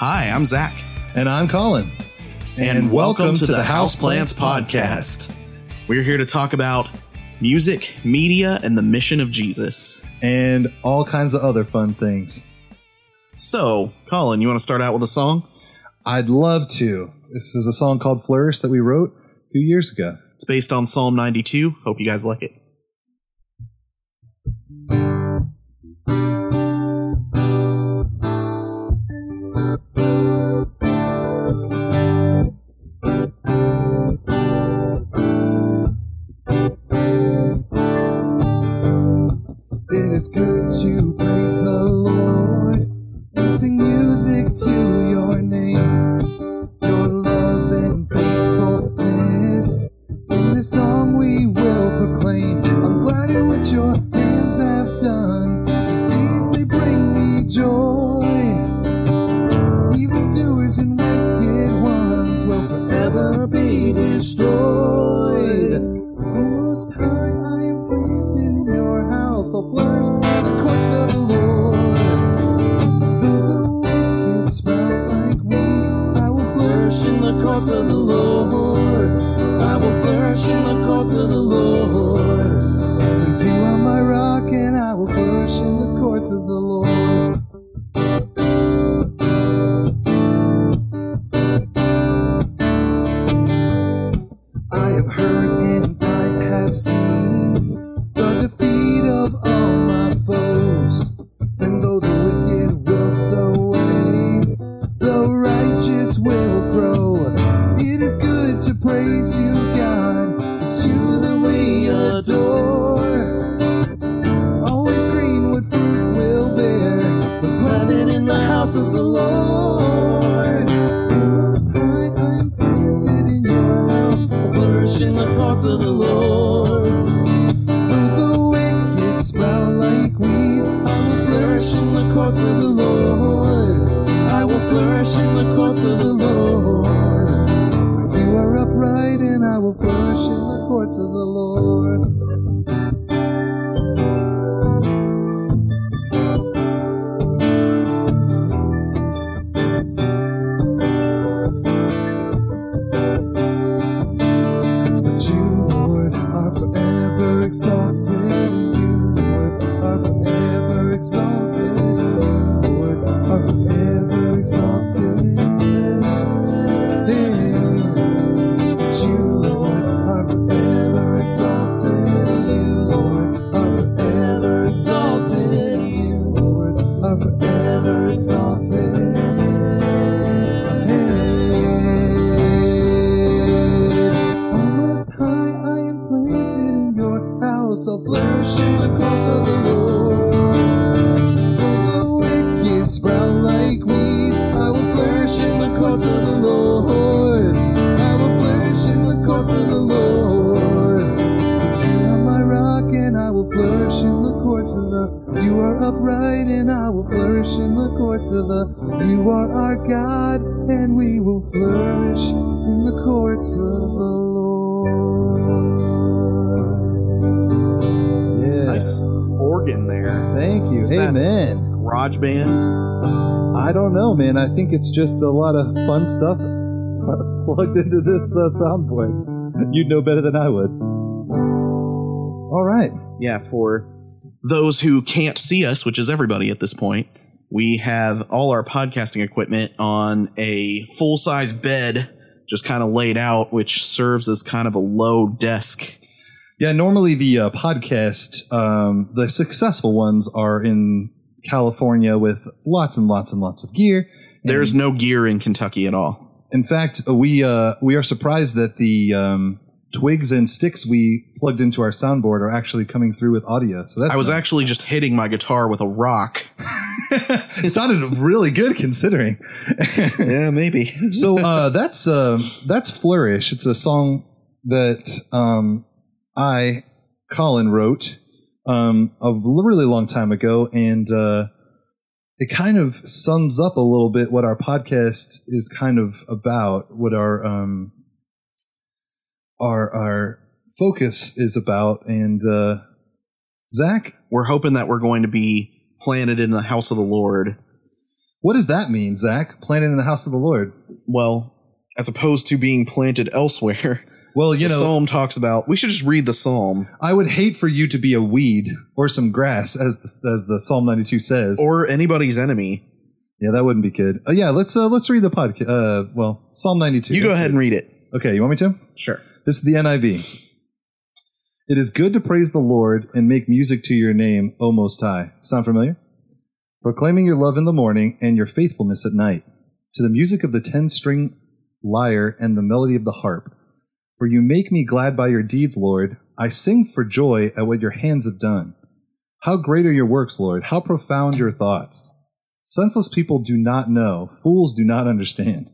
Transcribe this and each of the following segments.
Hi, I'm Zak, And I'm Collin. and, welcome, to, the Houseplants Podcast. We're here to talk about music, media, and the mission of Jesus. And all kinds of other fun things. So, Collin, you want to start out with a song? I'd love to. This is a song called Flourish that we wrote a few years ago. It's based on Psalm 92. Hope you guys like it. It I'll flourish in the courts of the Lord. Though the wicked sprout like weeds, I will flourish in the courts of the Lord. I will flourish in the courts of the Lord. You are my rock, and I will flourish in the courts of the Lord. Amen. Garage band. I don't know, man. I think it's just a lot of fun stuff plugged into this uh, soundboard. You'd know better than I would. All right. Yeah, for those who can't see us, which is everybody at this point, we have all our podcasting equipment on a full size bed, just kind of laid out, which serves as kind of a low desk. Yeah, normally the uh, podcast, um, the successful ones are in California with lots and lots and lots of gear. There's no gear in Kentucky at all. In fact, we uh, we are surprised that the um, twigs and sticks we plugged into our soundboard are actually coming through with audio. So that's I was nice. actually just hitting my guitar with a rock. it sounded really good considering. yeah, maybe. so uh, that's uh, that's flourish. It's a song that um, I Collin wrote um, a really long time ago, and uh, it kind of sums up a little bit what our podcast is kind of about, what our um, our our focus is about. And uh, Zak, We're hoping that we're going to be planted in the house of the Lord. What does that mean, Zak? Planted in the house of the Lord. Well, as opposed to being planted elsewhere. Well, you the know, psalm talks about. We should just read the psalm, I would hate for you to be a weed or some grass, as the, as the Psalm 92 says. or anybody's enemy. yeah, that wouldn't be good. Uh, yeah, let's uh, let's read the podcast. Uh, well, Psalm 92. You go ahead and read it. Okay, you want me to? Sure. This is the NIV. It is good to praise the Lord and make music to your name, O Most High. Sound familiar? Proclaiming your love in the morning and your faithfulness at night, to the music of the ten string lyre and the melody of the harp. For you make me glad by your deeds, Lord. I sing for joy at what your hands have done. How great are your works, Lord! How profound your thoughts! Senseless people do not know, fools do not understand,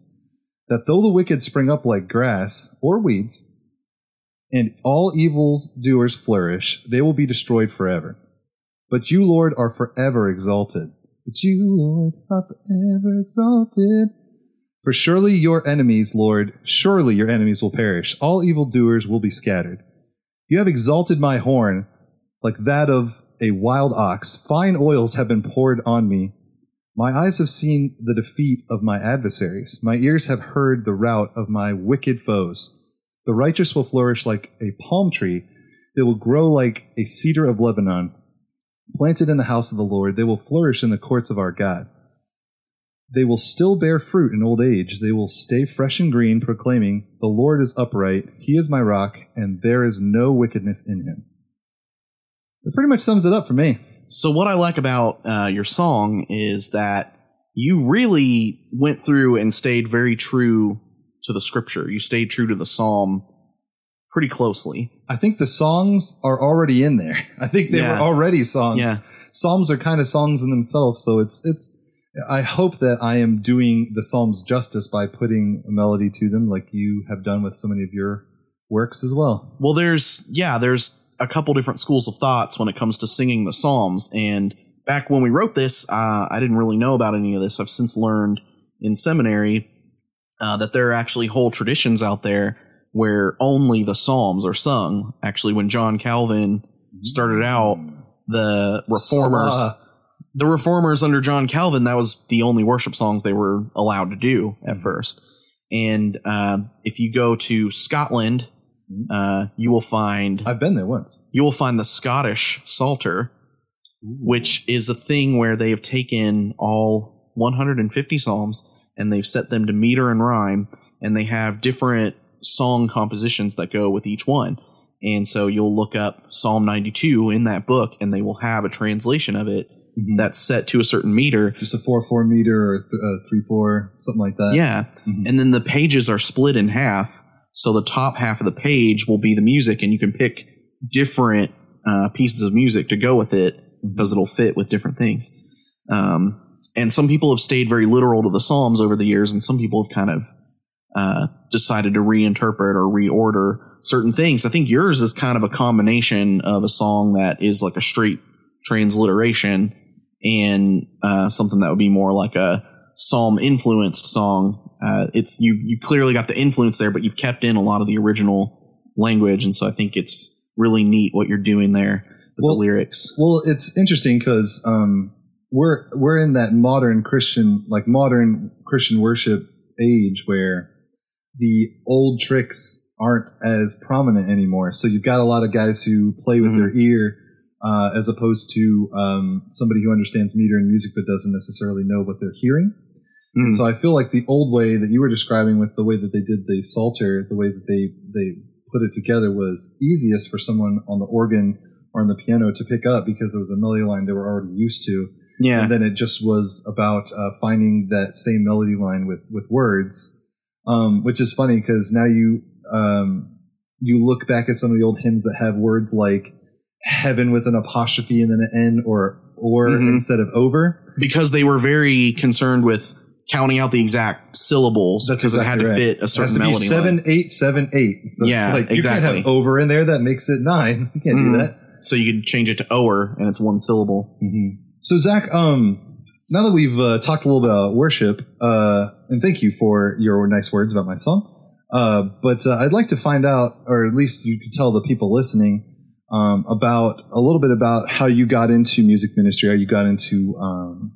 that though the wicked spring up like grass or weeds, and all evil doers flourish, they will be destroyed forever. But you, Lord, are forever exalted. But you, Lord, are forever exalted. For surely your enemies, Lord, surely your enemies will perish. All evildoers will be scattered. You have exalted my horn like that of a wild ox. Fine oils have been poured on me. My eyes have seen the defeat of my adversaries. My ears have heard the rout of my wicked foes. The righteous will flourish like a palm tree. They will grow like a cedar of Lebanon. Planted in the house of the Lord, they will flourish in the courts of our God. They will still bear fruit in old age. They will stay fresh and green, proclaiming, The Lord is upright, He is my rock, and there is no wickedness in Him. That pretty much sums it up for me. So what I like about uh, your song is that you really went through and stayed very true to the scripture. You stayed true to the psalm pretty closely. I think the songs are already in there. I think they Yeah. were already songs. Yeah. Psalms are kind of songs in themselves, so it's it's. I hope that I am doing the Psalms justice by putting a melody to them, like you have done with so many of your works as well. Well, there's yeah, there's a couple different schools of thoughts when it comes to singing the psalms. And back when we wrote this, uh, I didn't really know about any of this. I've since learned in seminary uh, that there are actually whole traditions out there where only the psalms are sung. Actually, when John Calvin started out, the reformers. Selah. The reformers under John Calvin, that was the only worship songs they were allowed to do at first. And uh, if you go to Scotland, uh, you will find I've been there once. you will find the Scottish Psalter, which is a thing where they have taken all 150 psalms and they've set them to meter and rhyme, and they have different song compositions that go with each one. And so you'll look up Psalm 92 in that book, and they will have a translation of it that's set to a certain meter. Just a four four meter or th- uh, three four something like that. Yeah. Mhm. And then the pages are split in half. So the top half of the page will be the music, and you can pick different uh, pieces of music to go with it because it'll fit with different things. Um, and some people have stayed very literal to the Psalms over the years, and some people have kind of uh, decided to reinterpret or reorder certain things. I think yours is kind of a combination of a song that is like a straight transliteration and uh, something that would be more like a psalm influenced song. Uh, it's you you clearly got the influence there, but you've kept in a lot of the original language, and so I think it's really neat what you're doing there with Well- the lyrics. Well, it's interesting because um, we're we're in that modern Christian, like modern Christian worship age where the old tricks aren't as prominent anymore. So you've got a lot of guys who play with Mhm. their ear, uh, as opposed to um, somebody who understands meter and music but doesn't necessarily know what they're hearing. Mm. And so I feel like the old way that you were describing with the way that they did the psalter, the way that they they put it together was easiest for someone on the organ or on the piano to pick up because it was a melody line they were already used to. yeah, And then it just was about uh, finding that same melody line with with words, um, which is funny because now you um, you look back at some of the old hymns that have words like heaven with an apostrophe and then an n or or Mhm. instead of over. because they were very concerned with counting out the exact syllables That's because it had to right. fit a It certain has to be melody. seven line. eight seven eight. So Yeah, it's like you can't exactly. have over in there. That makes it nine. You can't Mhm. do that. So you could change it to "oer" and it's one syllable. So Zak, um, now that we've uh, talked a little bit about worship, uh, and thank you for your nice words about my song, uh, but uh, I'd like to find out, or at least you could tell the people listening, um, about a little bit about how you got into music ministry, how you got into um,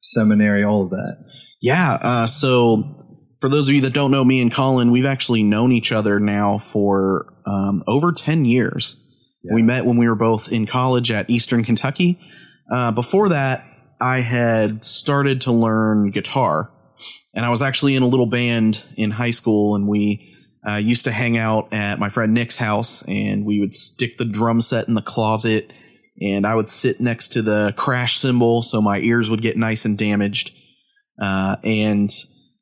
seminary, all of that. Yeah. Uh, so for those of you that don't know me and Collin, we've actually known each other now for um, over 10 years. Yeah. We met when we were both in college at Eastern Kentucky. Uh, before that, I had started to learn guitar. And I was actually in a little band in high school, and we uh, used to hang out at my friend Nick's house, and we would stick the drum set in the closet, and I would sit next to the crash cymbal so my ears would get nice and damaged. Uh, and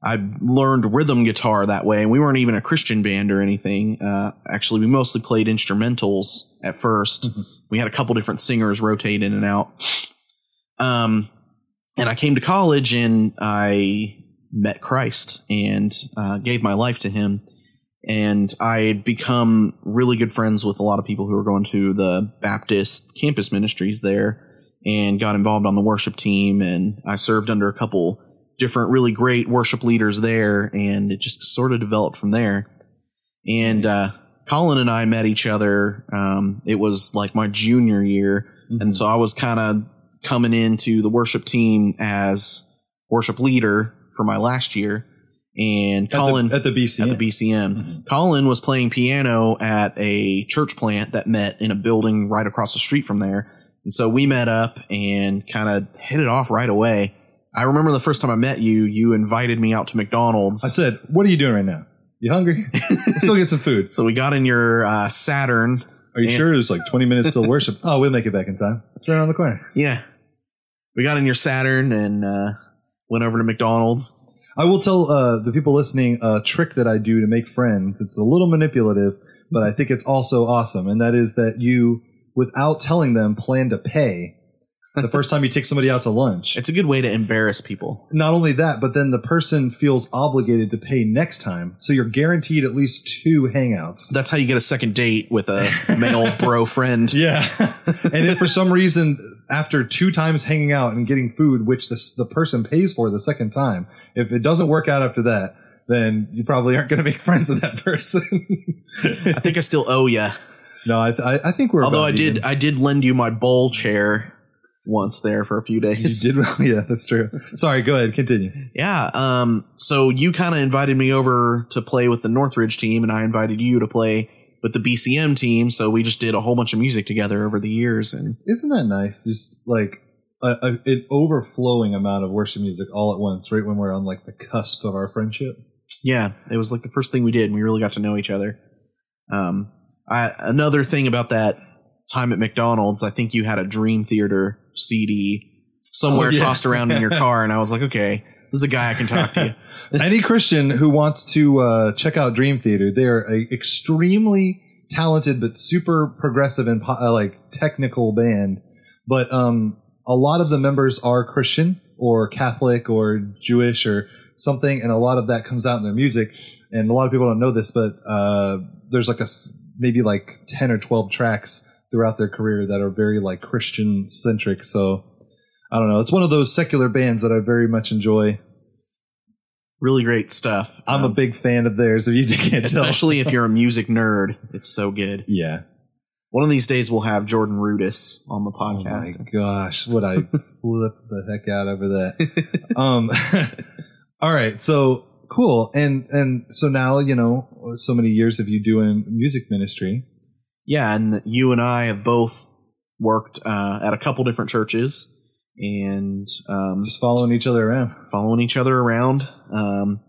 I learned rhythm guitar that way, and we weren't even a Christian band or anything. Uh, actually, we mostly played instrumentals at 1st We had a couple different singers rotate in and out. Um, and I came to college and I met Christ and uh, gave my life to Him. And I had become really good friends with a lot of people who were going to the Baptist campus ministries there and got involved on the worship team. And I served under a couple different really great worship leaders there. And it just sort of developed from there. And uh, Collin and I met each other. Um, it was like my junior year. And so I was kind of coming into the worship team as worship leader for my last year. And Collin at the, at the BCM. at the BCM. Collin was playing piano at a church plant that met in a building right across the street from there. And so we met up and kind of hit it off right away. I remember the first time I met you, you invited me out to McDonald's. I said, "What are you doing right now? You hungry? Let's go get some food." so we got in your uh, Saturn. Are you And- sure it was like 20 minutes till worship? Oh, we'll make it back in time. It's right around the corner. Yeah. We got in your Saturn and uh, went over to McDonald's. I will tell uh, the people listening a trick that I do to make friends. It's a little manipulative, but I think it's also awesome. And that is that you, without telling them, plan to pay the first time you take somebody out to lunch. It's a good way to embarrass people. Not only that, but then the person feels obligated to pay next time. So you're guaranteed at least two hangouts. That's how you get a second date with a male bro friend. Yeah. and if for some reason, after two times hanging out and getting food, which the, the person pays for the second time, if it doesn't work out after that, then you probably aren't going to make friends with that person. I think I still owe you. no, I, I, I think we're. Although I did, even. I did lend you my bowl chair once there for a few days. You did. Yeah, that's true. Sorry. Go ahead. Continue. Yeah. Um. So you kind of invited me over to play with the Northridge team, and I invited you to play with the BCM team. So we just did a whole bunch of music together over the years, and Isn't that nice? Just like a, a, an overflowing amount of worship music all at once, right when we're on like the cusp of our friendship. yeah, it was like the first thing we did, and we really got to know each other. Um. I another thing about that time at McDonald's, I think you had a Dream Theater CD somewhere Oh, yeah. tossed around in your car, and I was like, okay, this is a guy I can talk to. Any Christian who wants to uh, check out Dream Theater, they are a extremely talented but super progressive and po- uh, like technical band. But um, a lot of the members are Christian or Catholic or Jewish or something, and a lot of that comes out in their music. And a lot of people don't know this, but uh, there's like a maybe like ten or twelve tracks throughout their career that are very like Christian centric. So I don't know. It's one of those secular bands that I very much enjoy. really great stuff. I'm a Um, big fan of theirs. If you can't tell, especially if you're a music nerd. It's so good. yeah. One of these days we'll have Jordan Rudess on the podcast. Oh my gosh, would I flip the heck out over that? um, all right, so cool, and and so now you know so many years of you doing music ministry. yeah, and you and I have both worked uh, at a couple different churches and um, Just following each other around. following each other around. Um,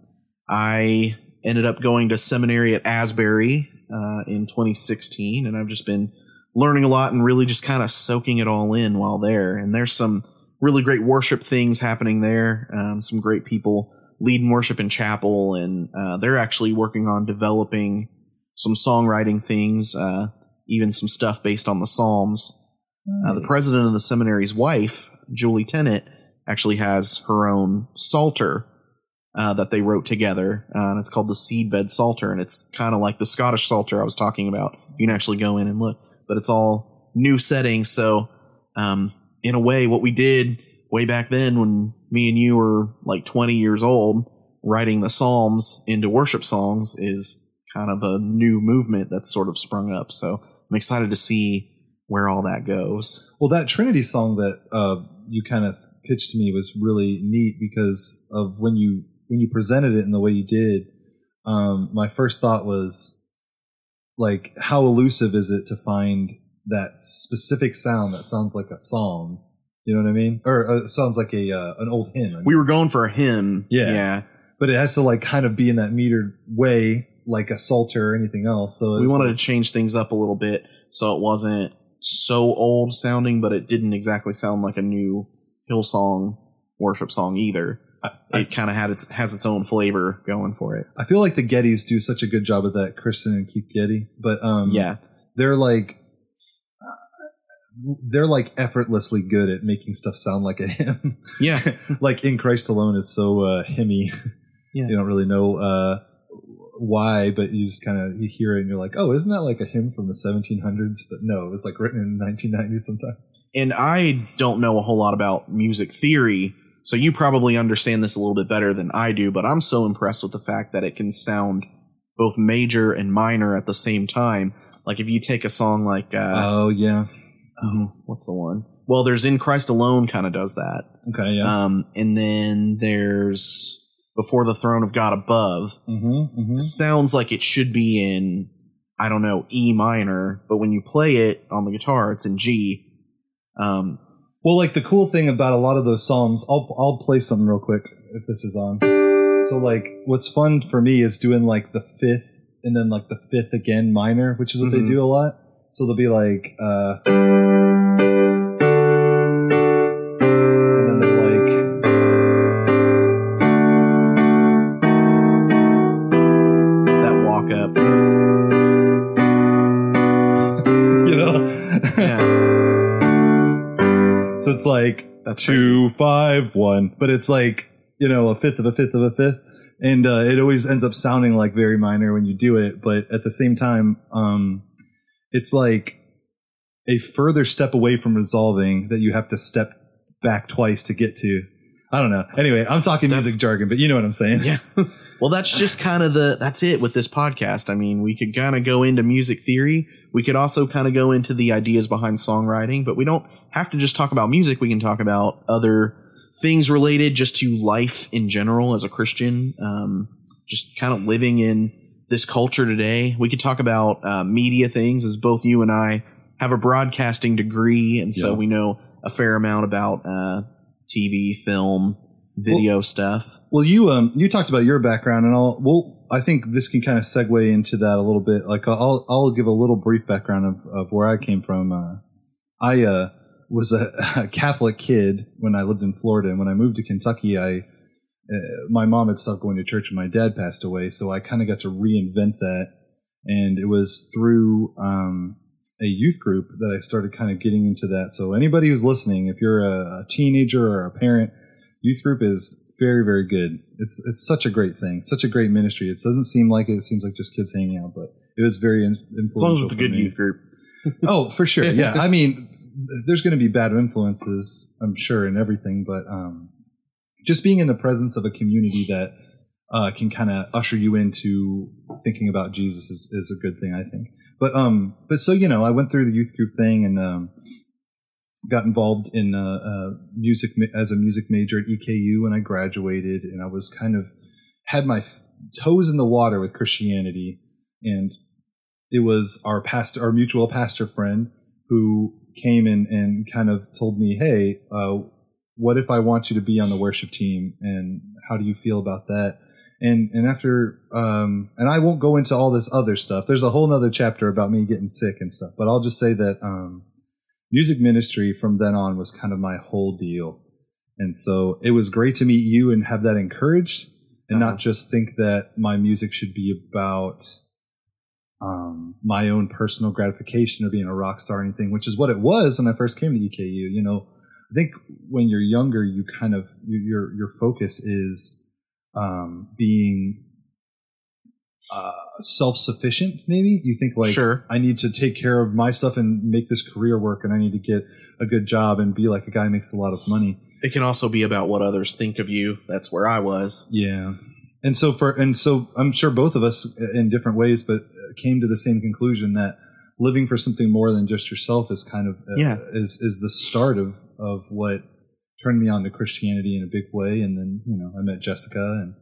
I ended up going to seminary at Asbury uh, in 2016, and I've just been learning a lot and really just kind of soaking it all in while there. And there's some really great worship things happening there. Um, some great people leading worship in chapel, and uh, they're actually working on developing some songwriting things, uh, even some stuff based on the Psalms. Uh, the president of the seminary's wife, Julie Tennent, actually has her own psalter uh, that they wrote together, uh, and it's called the Seedbed Psalter, and it's kind of like the Scottish Psalter I was talking about. You can actually go in and look, but it's all new settings. So, um, in a way, what we did way back then when me and you were like 20 years old, writing the Psalms into worship songs is kind of a new movement that's sort of sprung up. So I'm excited to see where all that goes. Well, that Trinity song that uh, you kind of pitched to me was really neat because of when you when you presented it in the way you did. Um, my first thought was like, how elusive is it to find that specific sound that sounds like a song? You know what I mean? Or uh, sounds like a uh, an old hymn. I mean. We were going for a hymn. Yeah. Yeah. but it has to like kind of be in that metered way, like a psalter or anything else. So We wanted like- to change things up a little bit so it wasn't so old sounding, but it didn't exactly sound like a new Hillsong worship song either. it kind of had its has its own flavor going for it. I feel like the Gettys do such a good job of that, Kristyn and Keith Getty. But um, Yeah. they're like uh, they're like effortlessly good at making stuff sound like a hymn. Yeah. like in Christ alone is so uh, hymny. Yeah. You don't really know uh, why, but you just kind of you hear it and you're like, oh, isn't that like a hymn from the 1700s? But no, it was like written in 1990 sometime. and I don't know a whole lot about music theory, so you probably understand this a little bit better than I do, but I'm so impressed with the fact that it can sound both major and minor at the same time. Like if you take a song like uh, Oh yeah, oh, what's the one? Well, there's In Christ Alone kind of does that. okay, yeah. Um, and then there's Before the Throne of God Above. mm-hmm, mm-hmm. Sounds like it should be in, I don't know, E minor, but when you play it on the guitar, it's in G. Um, Well, like the cool thing about a lot of those psalms, I'll I'll play something real quick if this is on. So like, what's fun for me is doing like the fifth and then like the fifth again minor, which is what Mhm. they do a lot. So they'll be like, uh, that's two five one, but it's like you know a fifth of a fifth of a fifth, and uh, it always ends up sounding like very minor when you do it. But at the same time, um, it's like a further step away from resolving that you have to step back twice to get to. I don't know. Anyway, I'm talking That's- music jargon, but you know what I'm saying. Yeah. well, that's just kind of the that's it with this podcast. I mean, we could kind of go into music theory. We could also kind of go into the ideas behind songwriting, but we don't have to just talk about music. We can talk about other things related just to life in general as a Christian. Um, just kind of living in this culture today. We could talk about uh, media things, as both you and I have a broadcasting degree, and so Yeah. we know a fair amount about uh, TV, film, video stuff. Well, you um you talked about your background, and I'll well I think this can kind of segue into that a little bit. Like I'll I'll give a little brief background of, of where I came from. Uh, I uh, was a, a Catholic kid when I lived in Florida, and when I moved to Kentucky, I uh, my mom had stopped going to church, and my dad passed away, so I kind of got to reinvent that. And it was through um, a youth group that I started kind of getting into that. So anybody who's listening, if you're a, a teenager or a parent, youth group is very very good. It's it's such a great thing such a great ministry. It doesn't seem like it. It seems like just kids hanging out but it was very in- influential As long as it's a good me. youth group. oh for sure. Yeah. I mean there's going to be bad influences i'm sure and everything but um just being in the presence of a community that uh, can kind of usher you into thinking about jesus is, is a good thing i think. But um but so you know i went through the youth group thing and um got involved in uh, uh, music as a music major at EKU when I graduated, and I was kind of had my f- toes in the water with Christianity, and it was our pastor, our mutual pastor friend, who came in and kind of told me, "Hey, uh, what if I want you to be on the worship team, and how do you feel about that?" And and after um, and I won't go into all this other stuff. There's a whole nother chapter about me getting sick and stuff, but I'll just say that um, music ministry from then on was kind of my whole deal. And so it was great to meet you and have that encouraged and Uh-huh. not just think that my music should be about um, my own personal gratification or being a rock star or anything, which is what it was when I first came to EKU. You know, I think when you're younger, you kind of, your, your, your focus is um, being uh, self-sufficient maybe you think like Sure. i need to take care of my stuff and make this career work and i need to get a good job and be like a guy makes a lot of money It can also be about what others think of you. That's where I was. yeah and so for and so i'm sure both of us uh, in different ways but uh, came to the same conclusion that living for something more than just yourself is kind of uh, Yeah. is is the start of of what turned me on to Christianity in a big way. And then you know I met Jessica and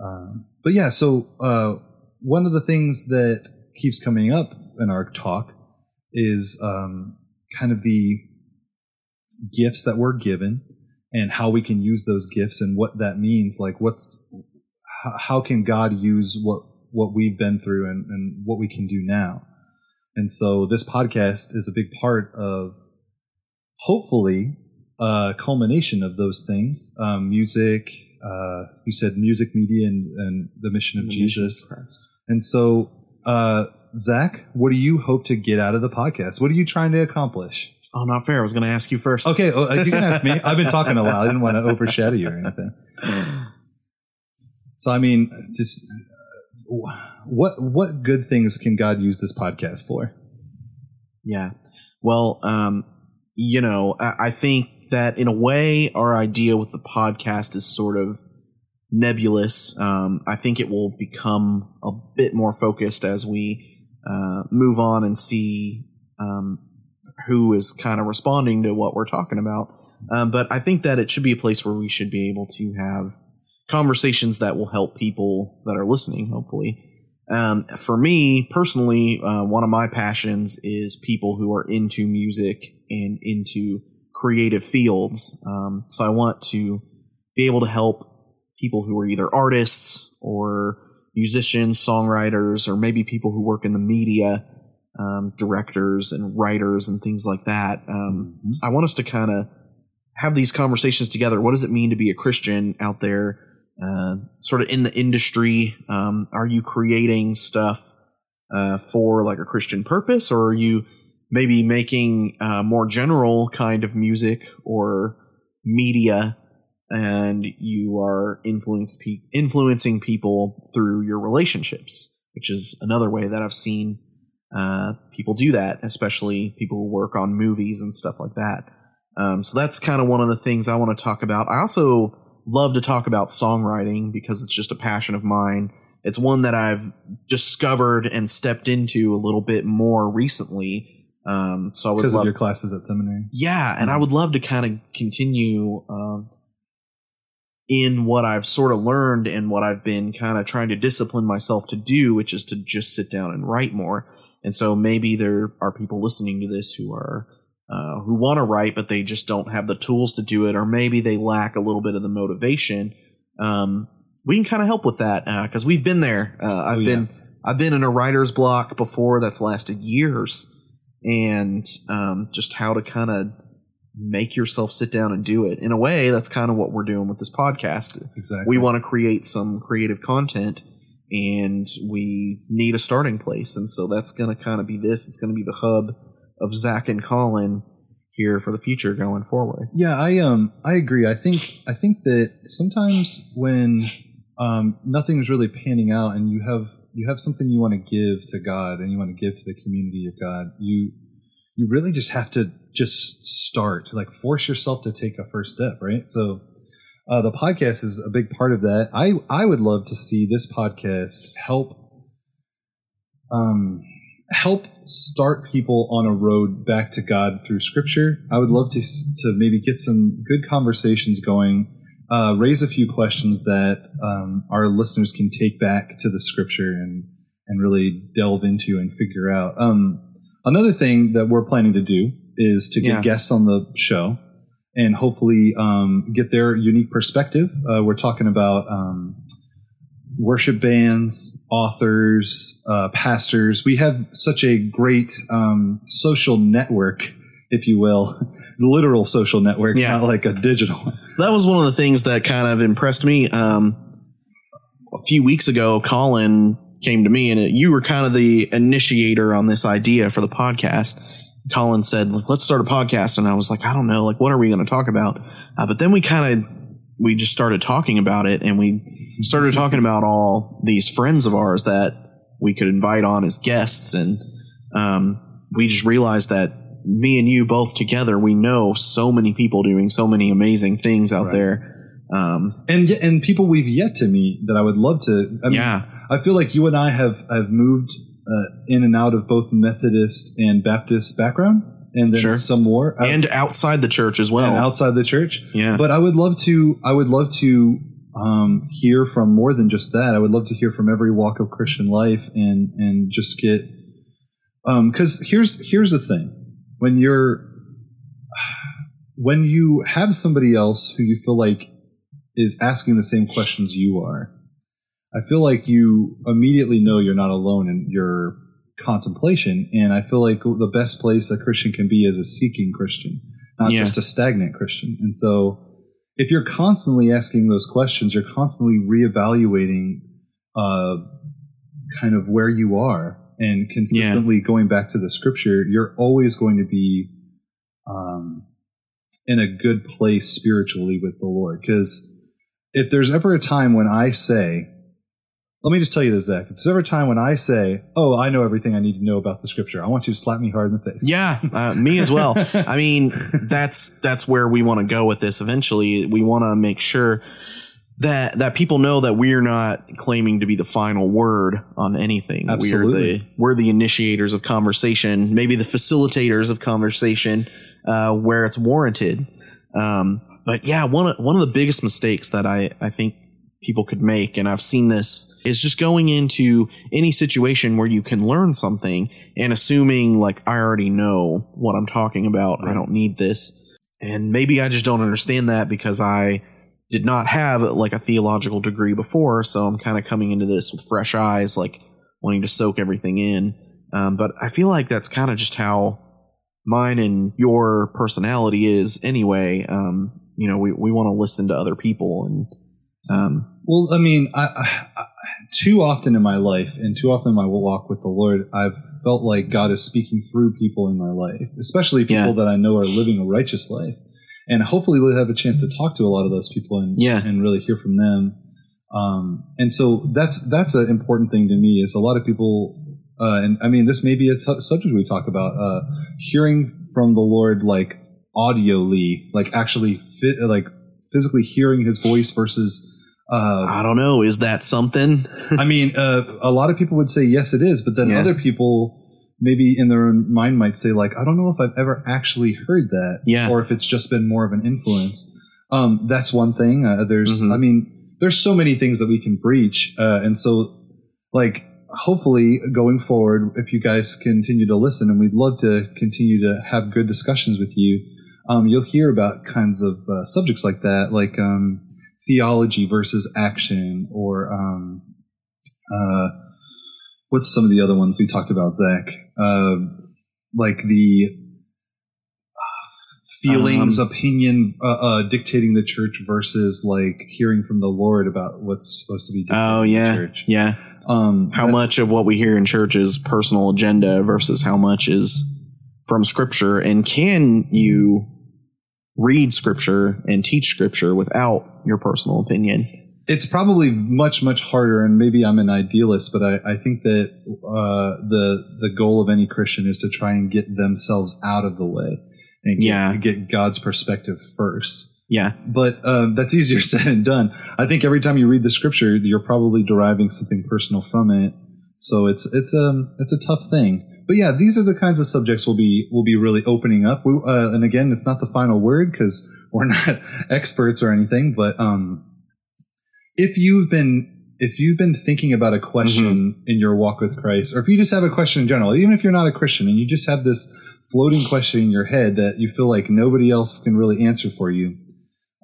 um, but yeah. So uh, one of the things that keeps coming up in our talk is um, kind of the gifts that we're given and how we can use those gifts and what that means. Like what's how, can God use what what we've been through and, and what we can do now. And so this podcast is a big part of hopefully a culmination of those things. Um, music, uh, you said music, media, and, and the mission of Jesus. Christ. And so, uh, Zak, what do you hope to get out of the podcast? What are you trying to accomplish? Oh, not fair. I was going to ask you first. Okay, oh, you can ask me. I've been talking a while. I didn't want to overshadow you or anything. So, I mean, just uh, what what good things can God use this podcast for? Yeah. Well, um, you know, I, I think that in a way, our idea with the podcast is sort of nebulous. Um, I think it will become a bit more focused as we uh, move on and see um, who is kind of responding to what we're talking about. Um, but I think that it should be a place where we should be able to have conversations that will help people that are listening, hopefully. Um, for me personally, uh, one of my passions is people who are into music and into creative fields. Um, so I want to be able to help people who are either artists or musicians, songwriters, or maybe people who work in the media, um, directors and writers and things like that. Um, I want us to kind of have these conversations together. What does it mean to be a Christian out there? Uh, sort of in the industry, um, are you creating stuff uh, for like a Christian purpose, or are you maybe making uh, more general kind of music or media, and you are influence pe- influencing people through your relationships, which is another way that I've seen uh, people do that, especially people who work on movies and stuff like that. Um, so that's kind of one of the things I want to talk about. I also love to talk about songwriting because it's just a passion of mine. It's one that I've discovered and stepped into a little bit more recently. Um, so I would Because of your classes at seminary. yeah, and I would love to kind of continue um, in what I've sort of learned and what I've been kind of trying to discipline myself to do, which is to just sit down and write more. And so maybe there are people listening to this who are uh, who want to write, but they just don't have the tools to do it, or maybe they lack a little bit of the motivation. Um, we can kind of help with that because we've been there. Uh, I've Oh, yeah. been I've been in a writer's block before that's lasted years, and um, just how to kind of make yourself sit down and do it. In a way, that's kind of what we're doing with this podcast. Exactly. We want to create some creative content and we need a starting place. And so that's going to kind of be this. It's going to be the hub of Zak and Collin here for the future going forward. Yeah, I um I agree. I think I think that sometimes when um nothing's really panning out and you have you have something you want to give to God and you want to give to the community of God, you you really just have to just start, like force yourself to take a first step, right? So uh, the podcast is a big part of that. I I would love to see this podcast help um help start people on a road back to God through Scripture. I would love to to maybe get some good conversations going, uh, raise a few questions that um, our listeners can take back to the Scripture and and really delve into and figure out. Um, another thing that we're planning to do is to get Yeah. guests on the show and hopefully um, get their unique perspective. Uh, we're talking about um, worship bands, authors, uh, pastors. We have such a great um, social network, if you will, literal social network, Yeah. not like a digital. That was one of the things that kind of impressed me. Um, a few weeks ago, Collin came to me and it, you were kind of the initiator on this idea for the podcast. Collin said, like, let's start a podcast. And I was like, I don't know, like, what are we going to talk about? Uh, but then we kind of, we just started talking about it and we started talking about all these friends of ours that we could invite on as guests. And, um, we just realized that me and you both together, we know so many people doing so many amazing things out Right. there. Um, And and people we've yet to meet that I would love to. I mean, yeah. I feel like you and I have have moved uh, in and out of both Methodist and Baptist background, and then Sure. some more, uh, and outside the church as well. and outside the church. Yeah. But I would love to. I would love to um, hear from more than just that. I would love to hear from every walk of Christian life, and and just get. Because here's here's the thing: when you're when you have somebody else who you feel like is asking the same questions you are, I feel like you immediately know you're not alone in your contemplation. And I feel like the best place a Christian can be is a seeking Christian, not Yeah. just a stagnant Christian. And so if you're constantly asking those questions, you're constantly reevaluating uh, kind of where you are and consistently going back to the scripture, you're always going to be um, in a good place spiritually with the Lord. Because if there's ever a time when I say, let me just tell you this, Zak. If there's ever a time when I say, "Oh, I know everything I need to know about the Scripture," I want you to slap me hard in the face. Yeah, uh, me as well. I mean, that's that's where we want to go with this. Eventually, we want to make sure that that people know that we're not claiming to be the final word on anything. We're Absolutely. the we're the initiators of conversation, maybe the facilitators of conversation uh, where it's warranted. Um, but yeah, one of, one of the biggest mistakes that I I think people could make, and I've seen this, is just going into any situation where you can learn something and assuming like I already know what I'm talking about. I don't need this. And maybe I just don't understand that because I did not have like a theological degree before. So I'm kind of coming into this with fresh eyes, like wanting to soak everything in. Um, but I feel like that's kind of just how mine and your personality is anyway. Um, you know, we, we want to listen to other people and, um, Well, I mean, I, I, too often in my life and too often in my walk with the Lord, I've felt like God is speaking through people in my life, especially people Yeah. that I know are living a righteous life. And hopefully we'll have a chance to talk to a lot of those people and, Yeah. and really hear from them. Um, and so that's, that's an important thing to me is a lot of people, uh, and I mean, this may be a su- subject we talk about, uh, hearing from the Lord, like audioly, like actually fit, like physically hearing his voice versus, uh, I don't know. Is that something? I mean, uh, a lot of people would say yes, it is, but then Yeah. other people maybe in their own mind might say like, I don't know if I've ever actually heard that, Yeah. or if it's just been more of an influence. Um, that's one thing. Uh, there's, Mhm. I mean, there's so many things that we can breach, uh, and so like hopefully going forward, if you guys continue to listen, and we'd love to continue to have good discussions with you, um, you'll hear about kinds of uh, subjects like that, like um, theology versus action, or um, uh, what's some of the other ones we talked about, Zak? Uh, like the uh, feelings, Um, opinion, uh, uh, dictating the church versus like hearing from the Lord about what's supposed to be. Oh yeah, yeah. Um, How much of what we hear in church is personal agenda versus how much is from scripture? And can you read scripture and teach scripture without your personal opinion? it's probably much much harder and maybe i'm an idealist but i, I think that uh, the the goal of any christian is to try and get themselves out of the way and get, Yeah. get god's perspective first. Yeah, but um, that's easier said than done. I think every time you read the scripture you're probably deriving something personal from it. So it's it's um it's a tough thing. But yeah these are the kinds of subjects we'll be we'll be really opening up. We, uh, and again it's not the final word because we're not experts or anything but um if you've been if you've been thinking about a question in your walk with Christ, or if you just have a question in general, even if you're not a Christian and you just have this floating question in your head that you feel like nobody else can really answer for you,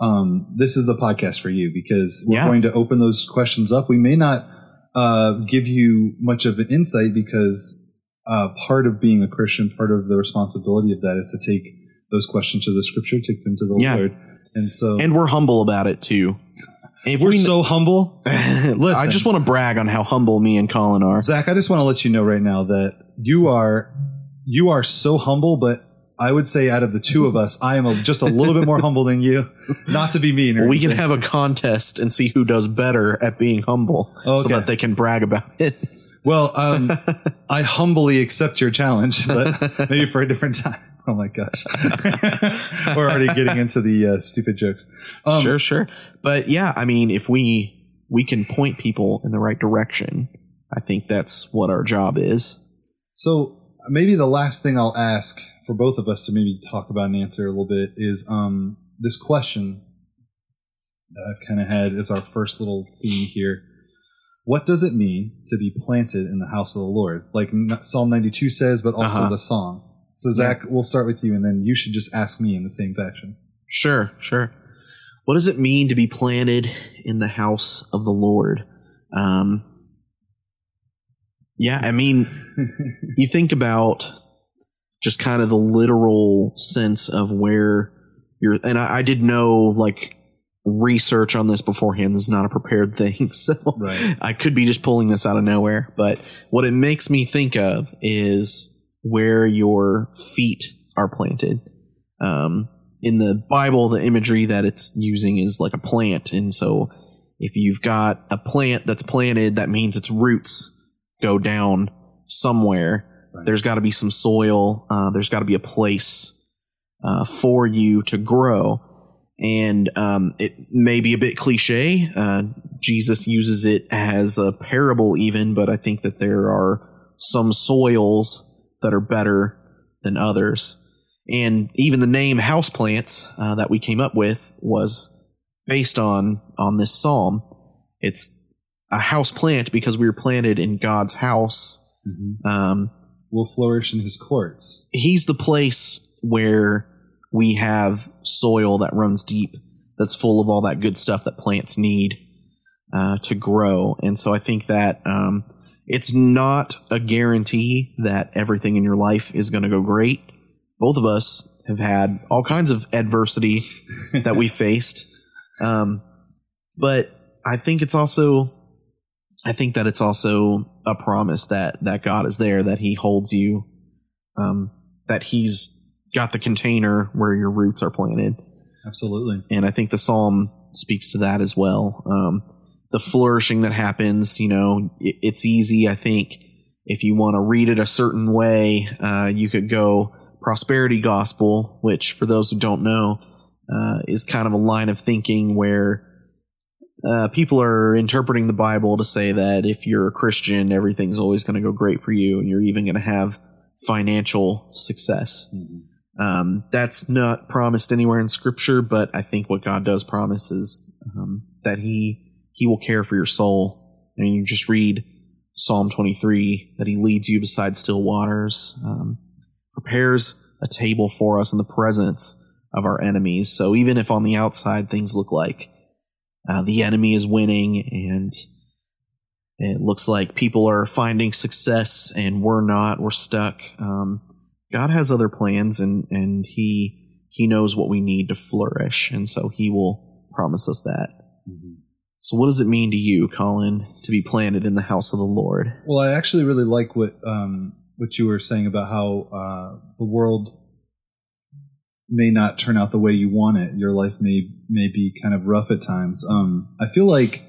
um, this is the podcast for you because we're Yeah. going to open those questions up. We may not uh, give you much of an insight because uh, part of being a Christian, part of the responsibility of that is to take those questions to the Scripture, take them to the Yeah. Lord, and so and we're humble about it too. If we're we, so humble. I just want to brag on how humble me and Collin are. Zak, I just want to let you know right now that you are you are so humble, but I would say out of the two of us, I am a, just a little bit more humble than you. Not to be mean, or We can have a contest and see who does better at being humble, so that they can brag about it. Well, um, I humbly accept your challenge, but maybe for a different time. Oh my gosh, we're already getting into the uh, stupid jokes. Um, sure, sure. But yeah, I mean, if we we can point people in the right direction, I think that's what our job is. So maybe the last thing I'll ask for both of us to maybe talk about and answer a little bit is um, this question that I've kind of had as our first little theme here. What does it mean to be planted in the house of the Lord? Like Psalm 92 says, but also Uh-huh. the song. So Zak, we'll start with you, and then you should just ask me in the same fashion. Sure, sure. What does it mean to be planted in the house of the Lord? Um, yeah, I mean, you think about just kind of the literal sense of where you're, and I, I did know like research on this beforehand. This is not a prepared thing, so Right. I could be just pulling this out of nowhere. But what it makes me think of is where your feet are planted. Um, in the Bible, the imagery that it's using is like a plant, and so if you've got a plant that's planted, that means its roots go down somewhere. Right. There's got to be some soil. Uh, there's got to be a place uh, for you to grow. And um, it may be a bit cliche. Uh, Jesus uses it as a parable, even, but I think that there are some soils that are better than others. And even the name houseplants uh, that we came up with was based on on this psalm. It's a house plant because we were planted in God's house. Um, will flourish in his courts. he's the place where we have soil that runs deep, that's full of all that good stuff that plants need uh, to grow. And so I think that um, it's not a guarantee that everything in your life is going to go great. Both of us have had all kinds of adversity that we faced. Um, but I think it's also, I think that it's also a promise that that God is there, that He holds you, um, that He's got the container where your roots are planted, Absolutely. and I think the Psalm speaks to that as well. Um, the flourishing that happens, you know, it, it's easy. I think if you want to read it a certain way, uh, you could go prosperity gospel, which for those who don't know, uh, is kind of a line of thinking where uh, people are interpreting the Bible to say that if you're a Christian, everything's always going to go great for you, and you're even going to have financial success. Um, that's not promised anywhere in Scripture, but I think what God does promise is um, that He He will care for your soul. And you just read Psalm 23 that He leads you beside still waters, um, prepares a table for us in the presence of our enemies. So even if on the outside things look like uh, the enemy is winning and it looks like people are finding success and we're not, we're stuck. Um, God has other plans and, and he, he knows what we need to flourish. And so he will promise us that. So what does it mean to you, Collin, to be planted in the house of the Lord? Well, I actually really like what um, what you were saying about how uh, the world may not turn out the way you want it. Your life may may be kind of rough at times. Um, I feel like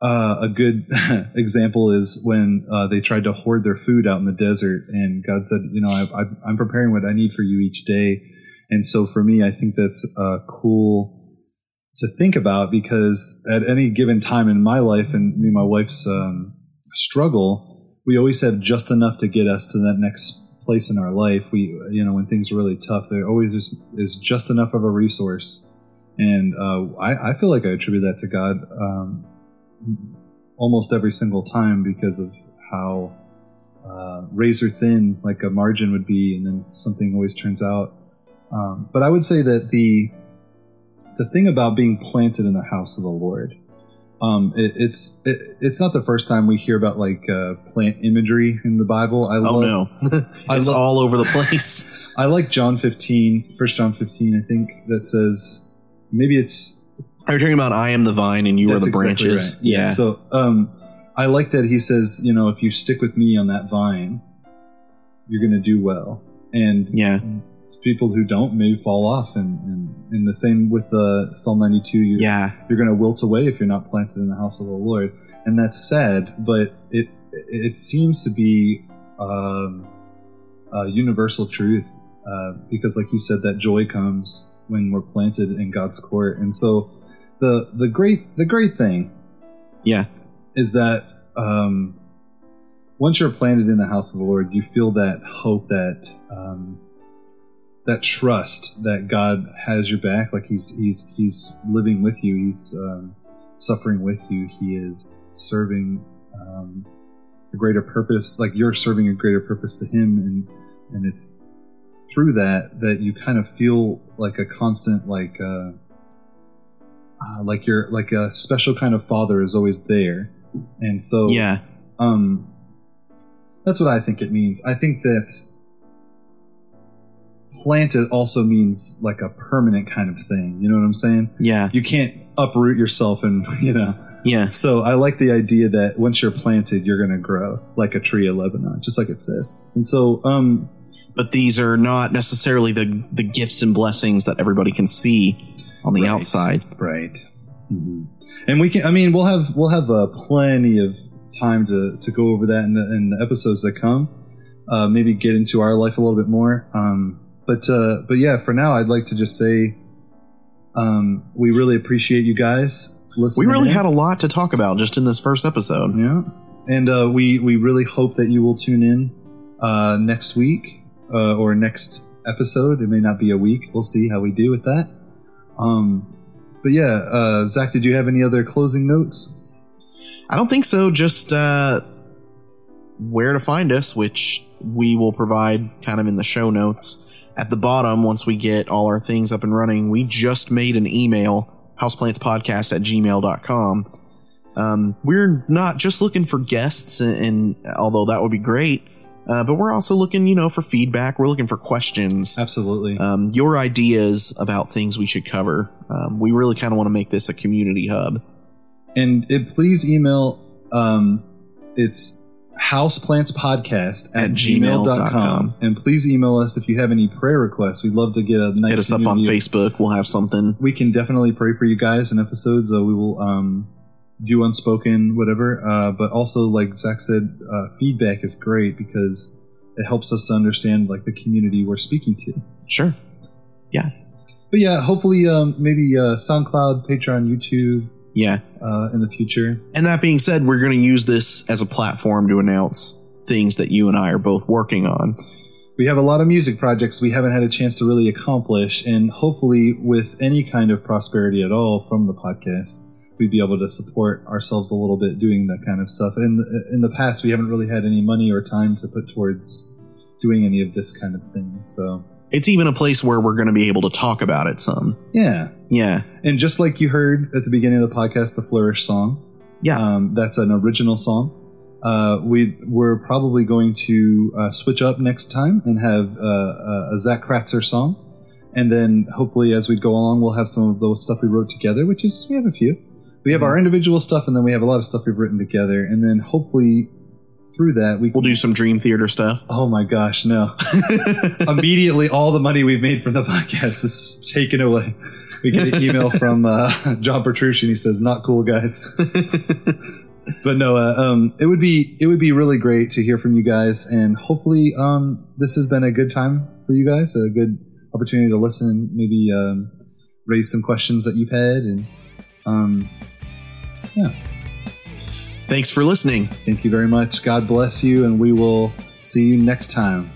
uh, a good example is when uh, they tried to hoard their food out in the desert, and God said, "You know, I, I, I'm preparing what I need for you each day." And so, for me, I think that's a cool to think about because at any given time in my life and me and my wife's um, struggle, we always have just enough to get us to that next place in our life. We, you know, when things are really tough, there always is, is just enough of a resource. And uh, I, I feel like I attribute that to God um, almost every single time because of how uh, razor thin like a margin would be, and then something always turns out. Um, but I would say that the the thing about being planted in the house of the Lord, um, it, it's it, it's not the first time we hear about like uh, plant imagery in the Bible. I Oh love, no, it's love- all over the place. I like John 15, 1 John 15, I think, that says maybe it's Are you talking about I am the vine and you are the exactly branches? right. Yeah. So um, I like that he says, you know, if you stick with me on that vine, you're going to do well. And yeah, people who don't may fall off. And, and, and the same with uh, Psalm 92. You, yeah, You're going to wilt away if you're not planted in the house of the Lord. And that's sad, but it it seems to be um, a universal truth uh, because, like you said, that joy comes when we're planted in God's court. And so, the the great the great thing yeah, is that um, once you're planted in the house of the Lord, you feel that hope, that um, that trust that God has your back. Like He's He's He's living with you. He's um, suffering with you. He is serving um, a greater purpose. Like you're serving a greater purpose to Him, and and it's through that that you kind of feel like a constant like. Uh, uh, like you're like a special kind of father is always there, and so Yeah. um, that's what I think it means. I think that planted also means like a permanent kind of thing. You know what I'm saying? Yeah. You can't uproot yourself and, you know. Yeah. So I like the idea that once you're planted, you're going to grow like a tree of Lebanon, just like it says. And so, um, But these are not necessarily the the gifts and blessings that everybody can see on the Right. outside. Right. And we can. I mean, we'll have we'll have uh, plenty of time to to go over that in the in the episodes that come. Uh, maybe get into our life a little bit more. Um, but uh, but yeah, for now, I'd like to just say, um, we really appreciate you guys listening. We really in. had a lot to talk about just in this first episode. Yeah, and uh, we we really hope that you will tune in uh, next week uh, or next episode. It may not be a week. We'll see how we do with that. Um, but yeah, uh, Zak, did you have any other closing notes? I don't think so. Just uh, where to find us, which we will provide kind of in the show notes at the bottom once we get all our things up and running. We just made an email, houseplantspodcast at gmail.com. Um, we're not just looking for guests, and, and although that would be great, uh, but we're also looking, you know, for feedback. We're looking for questions. Absolutely. um, your ideas about things we should cover. Um, we really kind of want to make this a community hub. and it, please email. Um, it's houseplantspodcast at, At gmail.com. gmail.com. And please email us if you have any prayer requests. We'd love to get a nice Hit us up on Facebook. We'll have something. we can definitely pray for you guys in episodes. Uh, we will um, do unspoken, whatever. Uh, but also, like Zak said, uh, feedback is great because it helps us to understand like the community we're speaking to. Sure. Yeah. But yeah, hopefully, um, maybe uh, SoundCloud, Patreon, YouTube Yeah. uh, in the future. And that being said, we're going to use this as a platform to announce things that you and I are both working on. We have a lot of music projects we haven't had a chance to really accomplish, and hopefully, with any kind of prosperity at all from the podcast, we'd be able to support ourselves a little bit doing that kind of stuff. In the, in the past, we haven't really had any money or time to put towards doing any of this kind of thing. So, It's even a place where we're going to be able to talk about it some. yeah. Yeah. And just like you heard at the beginning of the podcast, the Flourish song, Yeah. um, that's an original song. Uh, we we're probably going to uh, switch up next time and have uh, a Zak Kratzer song, and then hopefully as we go along, we'll have some of the stuff we wrote together, which is we have a few. We have our individual stuff, and then we have a lot of stuff we've written together, and then hopefully through that we we'll do some Dream Theater stuff. Oh my gosh, no! Immediately, all the money we've made from the podcast is taken away. We get an email from uh, John Petrucci, and he says, "Not cool, guys." but no, uh, um, it would be it would be really great to hear from you guys, and hopefully, um, this has been a good time for you guys, a good opportunity to listen and maybe um, raise some questions that you've had, and um, Thanks for listening. thank you very much. God bless you, and we will see you next time.